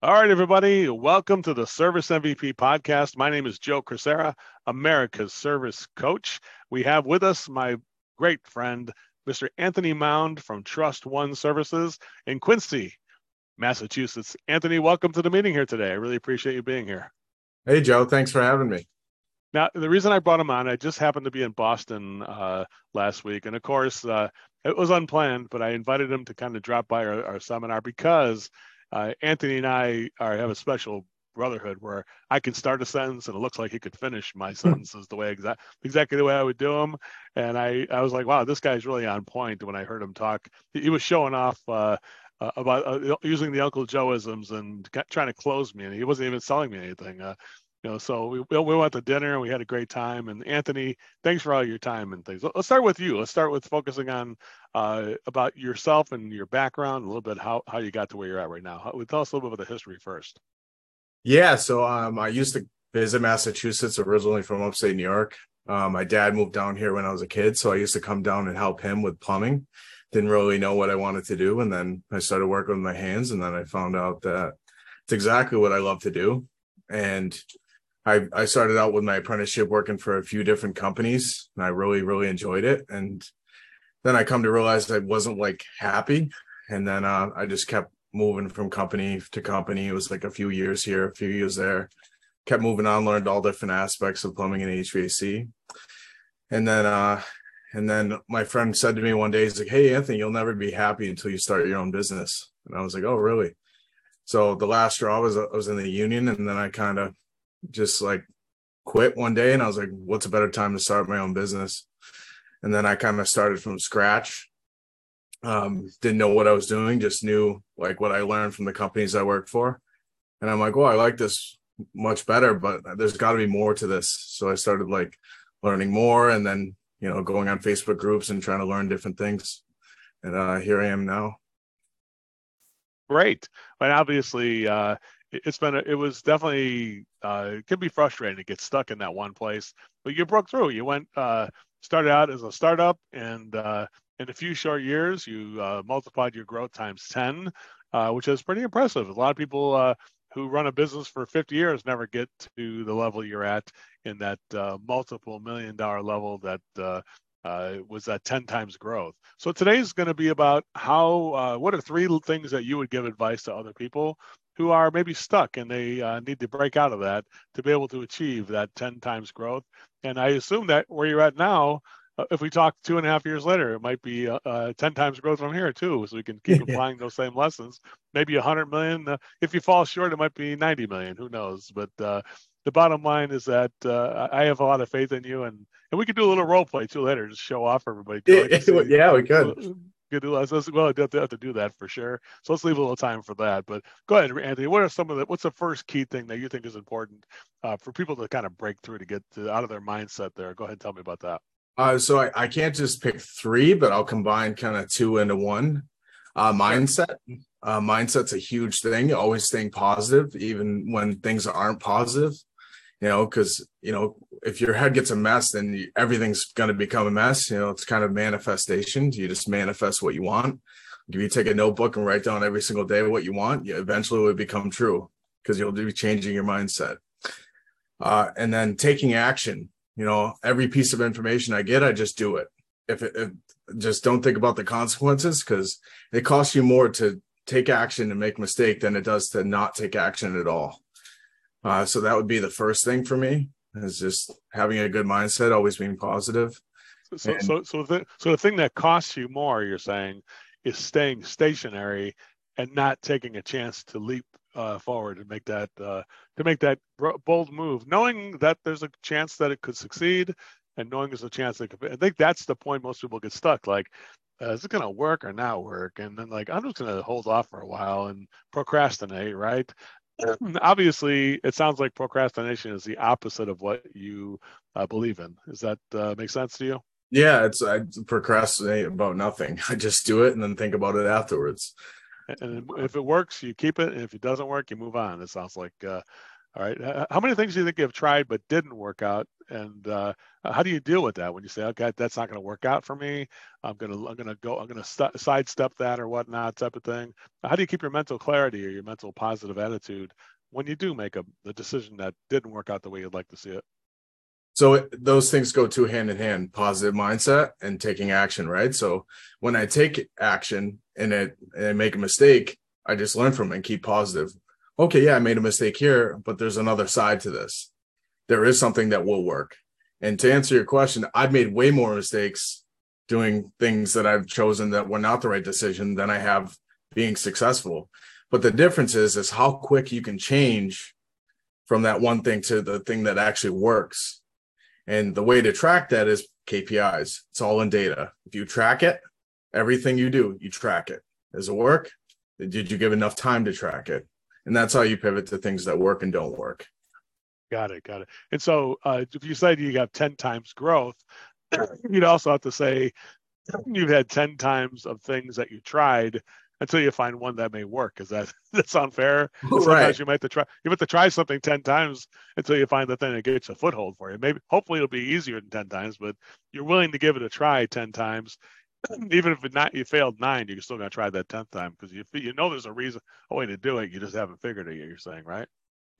All right, everybody, welcome to the Service MVP podcast. My name is Joe Crisara, America's service coach. We have with us my great friend, Mr. Anthony Mound from Trust One Services in Quincy, Massachusetts. Anthony, welcome to the meeting here today. I really appreciate you being here. Hey, Joe, thanks for having me. Now, the reason I brought him on, I just happened to be in Boston uh, last week. And of course, uh, it was unplanned, but I invited him to kind of drop by our, our seminar because uh, Anthony and I are have a special brotherhood where I can start a sentence and it looks like he could finish my sentences the way exact exactly the way I would do them. And I I was like, wow, this guy's really on point. When I heard him talk, he was showing off. Uh, uh, about uh, using the Uncle Joeisms and trying to close me, and he wasn't even selling me anything. You know, so we we went to dinner and we had a great time. And Anthony, thanks for all your time and things. Let's start with you. Let's start with focusing on uh, about yourself and your background, a little bit how how you got to where you're at right now. How, tell us a little bit about the history first. Yeah, so um, I used to visit Massachusetts, originally from upstate New York. Um, my dad moved down here when I was a kid, so I used to come down and help him with plumbing. Didn't really know what I wanted to do, and then I started working with my hands, and then I found out that it's exactly what I love to do. And I, I started out with my apprenticeship working for a few different companies and I really, really enjoyed it. And then I come to realize I wasn't like happy. And then uh, I just kept moving from company to company. It was like a few years here, a few years there. Kept moving on, learned all different aspects of plumbing and HVAC. And then uh and then my friend said to me one day, he's like, Hey Anthony, you'll never be happy until you start your own business. And I was like, Oh, really? So the last straw was I was in the union and then I kind of just like quit one day and I was like, what's a better time to start my own business? And then I kind of started from scratch. Um, didn't know what I was doing, just knew like what I learned from the companies I worked for. And I'm like, well, I like this much better, but there's got to be more to this. So I started like learning more and then, you know, going on Facebook groups and trying to learn different things. And uh, here I am now. Great. And obviously, uh, it's been a, it was definitely uh, it can be frustrating to get stuck in that one place but you broke through you went uh, started out as a startup and uh, in a few short years you uh, multiplied your growth times 10 uh, which is pretty impressive a lot of people uh, who run a business for 50 years never get to the level you're at in that multiple million dollar level that uh, was that 10 times growth. So today's going to be about how, uh, what are three things that you would give advice to other people who are maybe stuck and they uh, need to break out of that to be able to achieve that 10 times growth. And I assume that where you're at now, uh, if we talk two and a half years later, it might be uh, uh 10 times growth from here too. So we can keep applying those same lessons. Maybe 100 million. Uh, if you fall short, it might be 90 million. Who knows? But uh, the bottom line is that I have a lot of faith in you, and and we could do a little role play too later, just show off for everybody. yeah, we could good to us. Well, I definitely have to do that for sure. So let's leave a little time for that. But go ahead, Anthony. What are some of the? What's the first key thing that you think is important uh, for people to kind of break through to get to, out of their mindset? There. Go ahead and tell me about that. Uh, so I, I can't just pick three, but I'll combine kind of two into one. Uh, mindset. Uh, mindset's a huge thing. Always staying positive, even when things aren't positive you know, because, you know, if your head gets a mess, then everything's going to become a mess. You know, it's kind of manifestations. You just manifest what you want. If you take a notebook and write down every single day what you want, you eventually will become true because you'll be changing your mindset. Uh, and then taking action. You know, every piece of information I get, I just do it. If it, if, just don't think about the consequences because it costs you more to take action and make mistake than it does to not take action at all. Uh, so that would be the first thing for me is just having a good mindset, always being positive. So, and, so, so the so the thing that costs you more, you're saying, is staying stationary and not taking a chance to leap uh, forward and make that uh, to make that bold move, knowing that there's a chance that it could succeed, and knowing there's a chance that could. I think that's the point most people get stuck. Like, uh, is it going to work or not work? And then like, I'm just going to hold off for a while and procrastinate, right? obviously it sounds like procrastination is the opposite of what you uh, believe in. Does that uh, make sense to you? Yeah it's i procrastinate about nothing. I just do it and then think about it afterwards. And if it works you keep it. And if it doesn't work you move on. It sounds like uh, All right. How many things do you think you've tried but didn't work out? And uh, how do you deal with that when you say, "Okay, that's not going to work out for me. I'm gonna, I'm gonna go, I'm gonna st- sidestep that or whatnot," type of thing. How do you keep your mental clarity or your mental positive attitude when you do make a the decision that didn't work out the way you'd like to see it? So those things go two hand in hand: positive mindset and taking action. Right. So when I take action and it and I make a mistake, I just learn from it and keep positive okay, yeah, I made a mistake here, but there's another side to this. There is something that will work. And to answer your question, I've made way more mistakes doing things that I've chosen that were not the right decision than I have being successful. But the difference is is how quick you can change from that one thing to the thing that actually works. And the way to track that is KPIs. It's all in data. If you track it, everything you do, you track it. Does it work? Did you give enough time to track it? And that's how you pivot to things that work and don't work got it got it and so uh, if you said you got 10 times growth you'd also have to say you've had 10 times of things that you tried until you find one that may work. Is that that sound fair? Sometimes right. you might have to try you have to try something 10 times until you find the thing that gets a foothold for you. Maybe hopefully it'll be easier than 10 times, but you're willing to give it a try 10 times even if not you failed nine, you're still gonna try that tenth time because you you know there's a reason, a way to do it. You just haven't figured it yet. You're saying, right?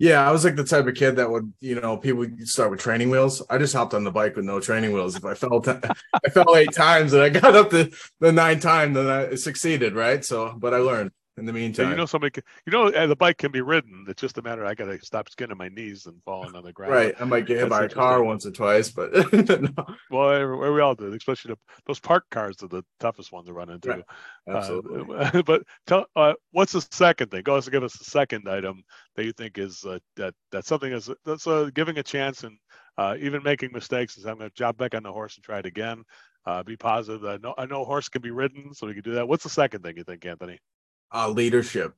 Yeah, I was like the type of kid that would, you know, people start with training wheels. I just hopped on the bike with no training wheels. If I fell, I fell eight times and I got up to the nine time, then I succeeded, right? So, but I learned in the meantime. So you know, somebody, can, you know, the bike can be ridden. It's just a matter. I got to stop skinning my knees and falling on the ground. Right. I might get hit by a car once or twice, but no. well, we all do. Especially the, those park cars are the toughest one to run into. Right. Absolutely. Uh, but tell, uh, what's the second thing? Go ahead and give us the second item that you think is uh, that that something is that's uh, giving a chance and uh, even making mistakes. Is I'm going to jump back on the horse and try it again. Uh, be positive. I know I know horse can be ridden, so we can do that. What's the second thing you think, Anthony? Uh, leadership.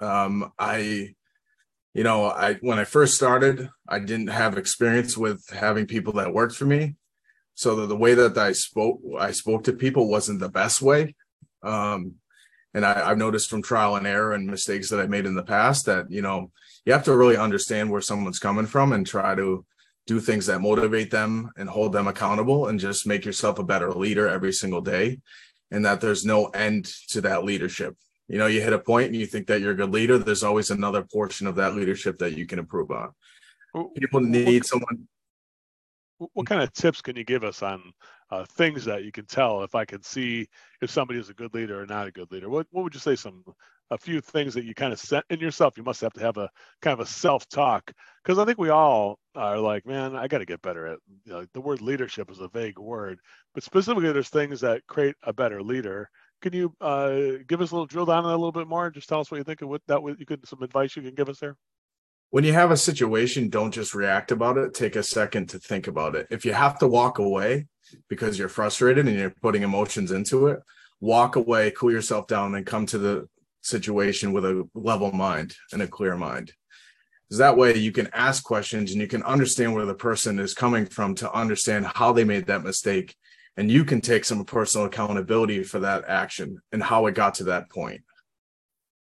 Um, I, you know, I when I first started, I didn't have experience with having people that worked for me, so the, the way that I spoke, I spoke to people wasn't the best way. Um, and I, I've noticed from trial and error and mistakes that I made in the past that you know you have to really understand where someone's coming from and try to do things that motivate them and hold them accountable and just make yourself a better leader every single day and that there's no end to that leadership. You know, you hit a point and you think that you're a good leader, there's always another portion of that leadership that you can improve on. People need someone. What kind of tips can you give us on uh, things that you can tell if I can see if somebody is a good leader or not a good leader? What what would you say some a few things that you kind of set in yourself? You must have to have a kind of a self talk because I think we all are like, man, I got to get better at you know, the word leadership is a vague word, but specifically there's things that create a better leader. Can you uh, give us a little drill down on that a little bit more and just tell us what you think of what that would you could some advice you can give us there? When you have a situation, don't just react about it. Take a second to think about it. If you have to walk away because you're frustrated and you're putting emotions into it, walk away, cool yourself down, and come to the situation with a level mind and a clear mind. Because that way you can ask questions and you can understand where the person is coming from to understand how they made that mistake. And you can take some personal accountability for that action and how it got to that point.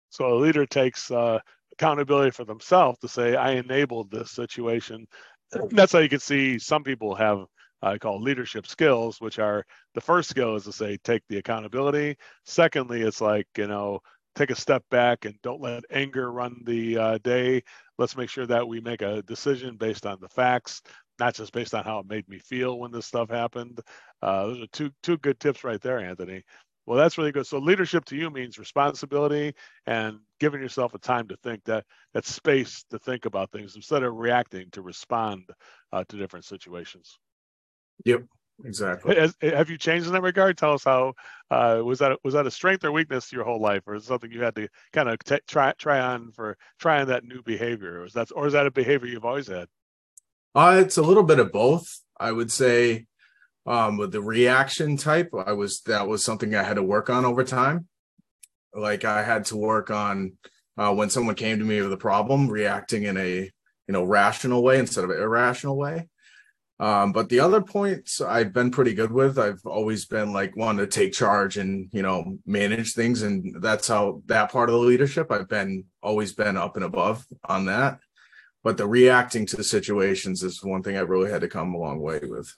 So a leader takes uh, accountability for themselves to say i enabled this situation. That's how you can see some people have I call leadership skills, which are the first skill is to say take the accountability. Secondly, it's like you know take a step back and don't let anger run the uh, day. Let's make sure that we make a decision based on the facts, not just based on how it made me feel when this stuff happened. Uh, those are two two good tips right there, Anthony. Well, that's really good. So leadership to you means responsibility and giving yourself a time to think that that space to think about things instead of reacting to respond uh, to different situations. Yep. Exactly. Has, have you changed in that regard? Tell us how uh, was that was that a strength or weakness your whole life, or is something you had to kind of t- try try on for trying that new behavior, or is that or is that a behavior you've always had? Uh, it's a little bit of both. I would say um, with the reaction type, I was that was something I had to work on over time. Like I had to work on uh, when someone came to me with a problem, reacting in a you know rational way instead of an irrational way. Um, but the other points I've been pretty good with. I've always been like one to take charge and you know manage things, and that's how that part of the leadership I've been always been up and above on that. but the reacting to situations is one thing I really had to come a long way with.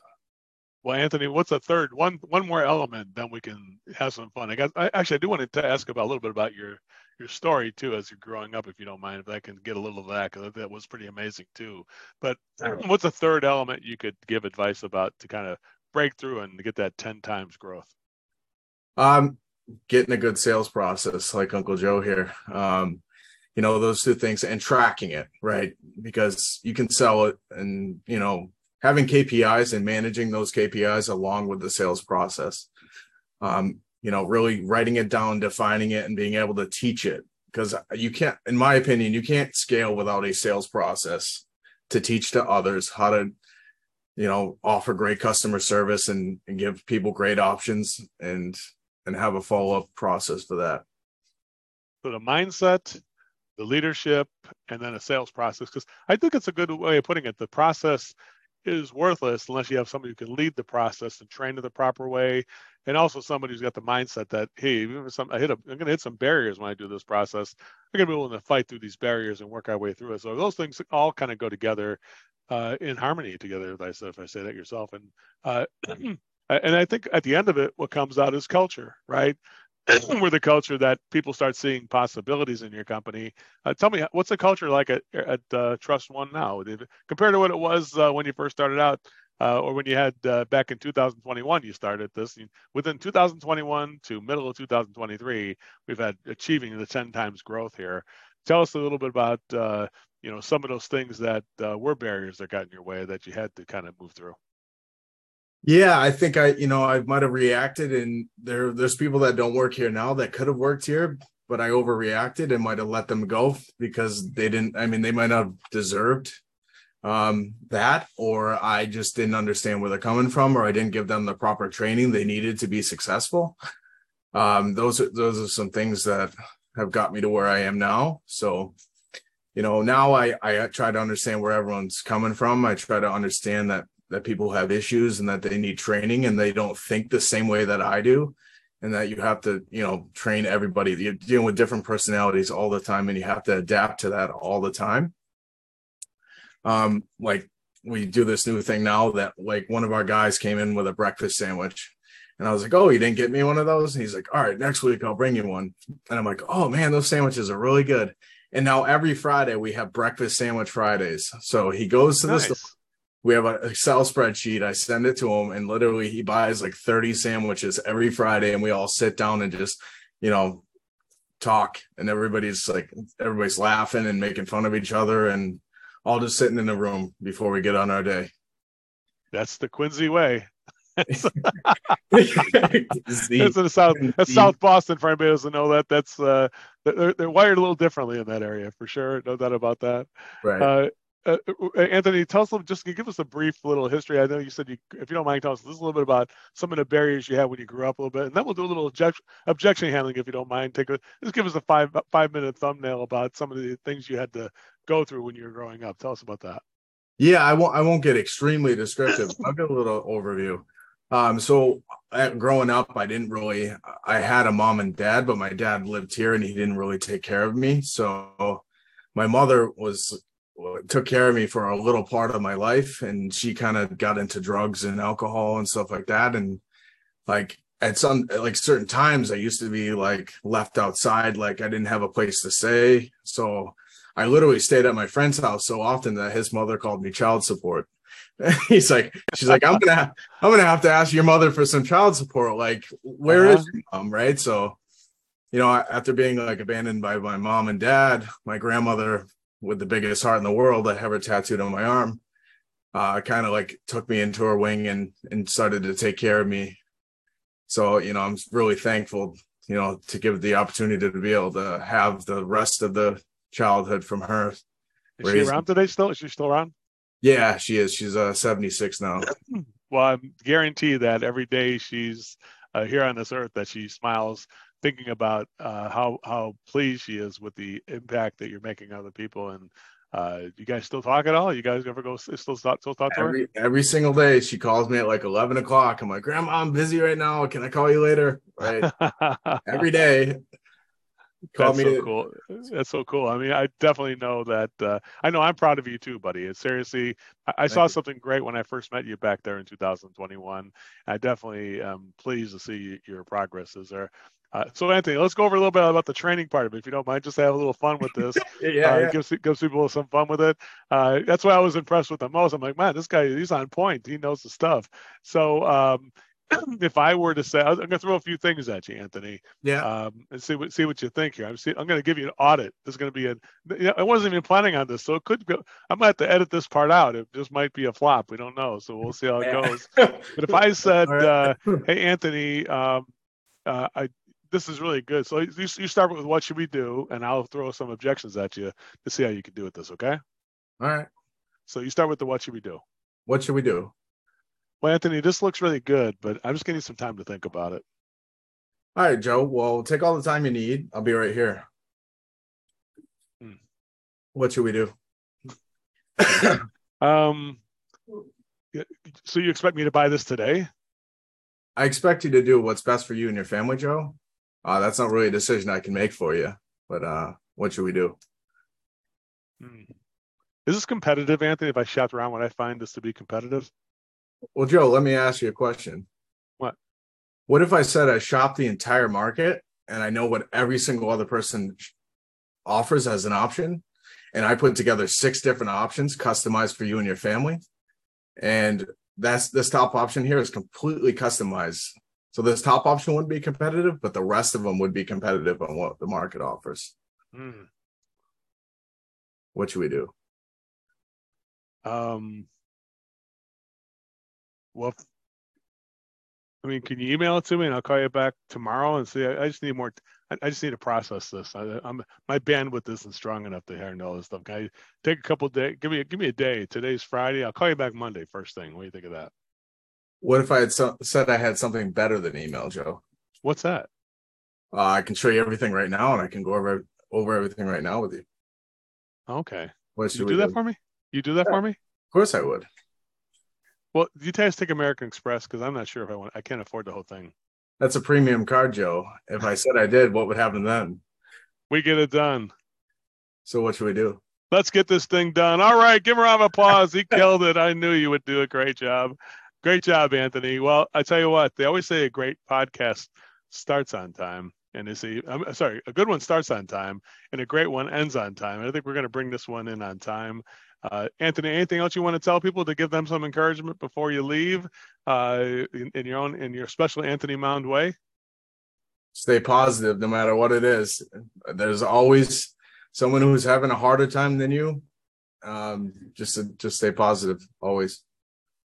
Well, Anthony, what's a third one? One more element, then we can have some fun. I guess I actually I do want to ask about a little bit about your your story too as you're growing up, if you don't mind, if I can get a little of that because that was pretty amazing too. But what's the third element you could give advice about to kind of break through and get that ten times growth? Um, getting a good sales process, like Uncle Joe here. Um, you know those two things and tracking it right because you can sell it and you know having KPIs and managing those KPIs along with the sales process. Um, you know, really writing it down, defining it, and being able to teach it. Because you can't, in my opinion, you can't scale without a sales process to teach to others how to, you know, offer great customer service and, and give people great options and and have a follow up process for that. So the mindset, the leadership, and then a sales process. Because I think it's a good way of putting it. The process is worthless unless you have somebody who can lead the process and train in the proper way, and also somebody who's got the mindset that hey, even if some, I hit a, I'm going to hit some barriers when I do this process. I'm going to be willing to fight through these barriers and work our way through it. So those things all kind of go together uh, in harmony together. If I say if I say that yourself, and uh, and I think at the end of it, what comes out is culture, right? we're the culture that people start seeing possibilities in your company. Uh, tell me, what's the culture like at, at uh, Trust One now, compared to what it was uh, when you first started out, uh, or when you had uh, back in 2021? You started this within 2021 to middle of 2023. We've had achieving the 10 times growth here. Tell us a little bit about uh, you know some of those things that were barriers that got in your way that you had to kind of move through. Yeah, I think I, you know, I might have reacted, and there, there's people that don't work here now that could have worked here, but I overreacted and might have let them go because they didn't. I mean, they might not have deserved um, that, or I just didn't understand where they're coming from, or I didn't give them the proper training they needed to be successful. Um, those are those are some things that have got me to where I am now. So, you know, now I I try to understand where everyone's coming from. I try to understand that that people have issues and that they need training and they don't think the same way that I do and that you have to you know train everybody you're dealing with different personalities all the time and you have to adapt to that all the time um like we do this new thing now that like one of our guys came in with a breakfast sandwich and I was like, oh, you didn't get me one of those? And he's like, all right, next week I'll bring you one. And I'm like, oh man, those sandwiches are really good. And now every Friday we have breakfast sandwich Fridays. So he goes to nice. the store, we have an Excel spreadsheet. I send it to him, and literally he buys like 30 sandwiches every Friday, and we all sit down and just, you know, talk. And everybody's like, everybody's laughing and making fun of each other, and all just sitting in the room before we get on our day. That's the Quincy way. it's in South. That's South Boston. For anybody who doesn't know that, that's uh, they're, they're wired a little differently in that area for sure. No doubt about that. Right. Uh, uh, uh, Anthony, tell us just give us a brief little history. I know you said you, if you don't mind, tell us a little bit about some of the barriers you had when you grew up a little bit, and then we'll do a little object, objection handling if you don't mind. Take a just give us a five five minute thumbnail about some of the things you had to go through when you were growing up. Tell us about that. Yeah, I won't. I won't get extremely descriptive. I'll get a little overview. Um, so at, growing up, I didn't really. I had a mom and dad, but my dad lived here and he didn't really take care of me. So my mother was took care of me for a little part of my life and she kind of got into drugs and alcohol and stuff like that and like at some like certain times i used to be like left outside like i didn't have a place to stay so i literally stayed at my friend's house so often that his mother called me child support. He's like she's like i'm gonna i'm gonna have to ask your mother for some child support like where uh-huh. is your mom? Right? So you know after being like abandoned by my mom and dad my grandmother with the biggest heart in the world. I have her tattooed on my arm. Uh, kind of like took me into her wing and and started to take care of me. So you know, I'm really thankful, you know, to give the opportunity to be able to have the rest of the childhood from her. Is she around today still? Is she still around? Yeah, she is. She's uh 76 now. well, I guarantee that every day she's uh, here on this earth that she smiles thinking about uh, how how pleased she is with the impact that you're making on the people. And uh, you guys still talk at all? You guys ever go still talk, still talk to every, her? Every single day, she calls me at like eleven o'clock. I'm like, Grandma, I'm busy right now. Can I call you later? Right. every day. Call That's me. so cool. That's so cool. I mean, I definitely know that. Uh, I know I'm proud of you too, buddy. It's seriously, I, I saw you. something great when I first met you back there in 2021. I definitely am pleased to see your progress is there. Uh, so Anthony, let's go over a little bit about the training part of it, if you don't mind. Just have a little fun with this. Yeah, uh, yeah. gives gives people some fun with it. Uh, that's why I was impressed with the most. I'm like, man, this guy, he's on point. He knows the stuff. So um, if I were to say, I'm going to throw a few things at you, Anthony yeah. um, and see what see what you think here. I'm see, I'm going to give you an audit. This is going to be a. You know, I wasn't even planning on this, so it could go. I might have to edit this part out. It just might be a flop. We don't know, so we'll see how it goes. But if I said, right. uh, "Hey, Anthony, um, uh, I this is really good," so you, you start with what should we do, and I'll throw some objections at you to see how you can do with this. Okay? All right. So you start with the what should we do. What should we do? Well, Anthony, this looks really good, but I'm just to some time to think about it. All right, Joe. Well, take all the time you need. I'll be right here. Hmm. What should we do? Um, so you expect me to buy this today? I expect you to do what's best for you and your family, Joe. Uh, that's not really a decision I can make for you, but uh, what should we do? Hmm. Is this competitive, Anthony? If I shop around, would I find this to be competitive? Well, Joe, let me ask you a question. What? What if I said I shop the entire market and I know what every single other person offers as an option, and I put together six different options customized for you and your family, and that's this top option here is completely customized. So this top option wouldn't be competitive, but the rest of them would be competitive on what the market offers. Hmm. What should we do? Um, well, I mean, can you email it to me and I'll call you back tomorrow and see? I, I just need more. I, I just need to process this. I, I'm my bandwidth isn't strong enough to handle all this stuff. Can I take a couple days? Give me give me a day. Today's Friday. I'll call you back Monday first thing. What do you think of that? What if I had so- said I had something better than email, Joe? What's that? Uh, I can show you everything right now, and I can go over over everything right now with you. Okay, What you we do that for me. You do that Yeah. for me. Of course, I would. Well, you guys take American Express because I'm not sure if I want. I can't afford the whole thing. That's a premium card, Joe. If I said I did, what would happen then? We get it done. So what should we do? Let's get this thing done. All right, give him a round of applause. He killed it. I knew you would do a great job. Great job, Anthony. Well, I tell you what, they always say a great podcast starts on time. And they say, I'm sorry, a good one starts on time and a great one ends on time. And I think we're going to bring this one in on time. Uh, Anthony, anything else you want to tell people to give them some encouragement before you leave uh, in, in your own, in your special Anthony Mound way? Stay positive, no matter what it is. There's always someone who's having a harder time than you. Um, just just stay positive, always.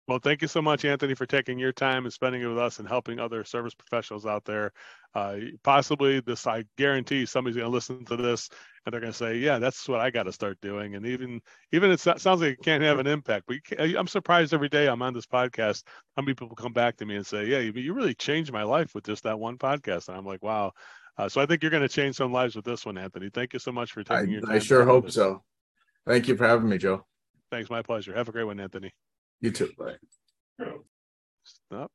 Well, thank you so much, Anthony, for taking your time and spending it with us and helping other service professionals out there. Uh, possibly this, I guarantee somebody's going to listen to this and they're going to say, yeah, that's what I got to start doing. And even, even it sounds like it can't have an impact, but I'm surprised every day I'm on this podcast, how many people come back to me and say, yeah, you, you really changed my life with just that one podcast. And I'm like, wow. Uh, so I think you're going to change some lives with this one, Anthony. Thank you so much for I, taking your time. I sure hope this. so. Thank you for having me, Joe. Thanks. My pleasure. Have a great one, Anthony. You too. Bye. Stop.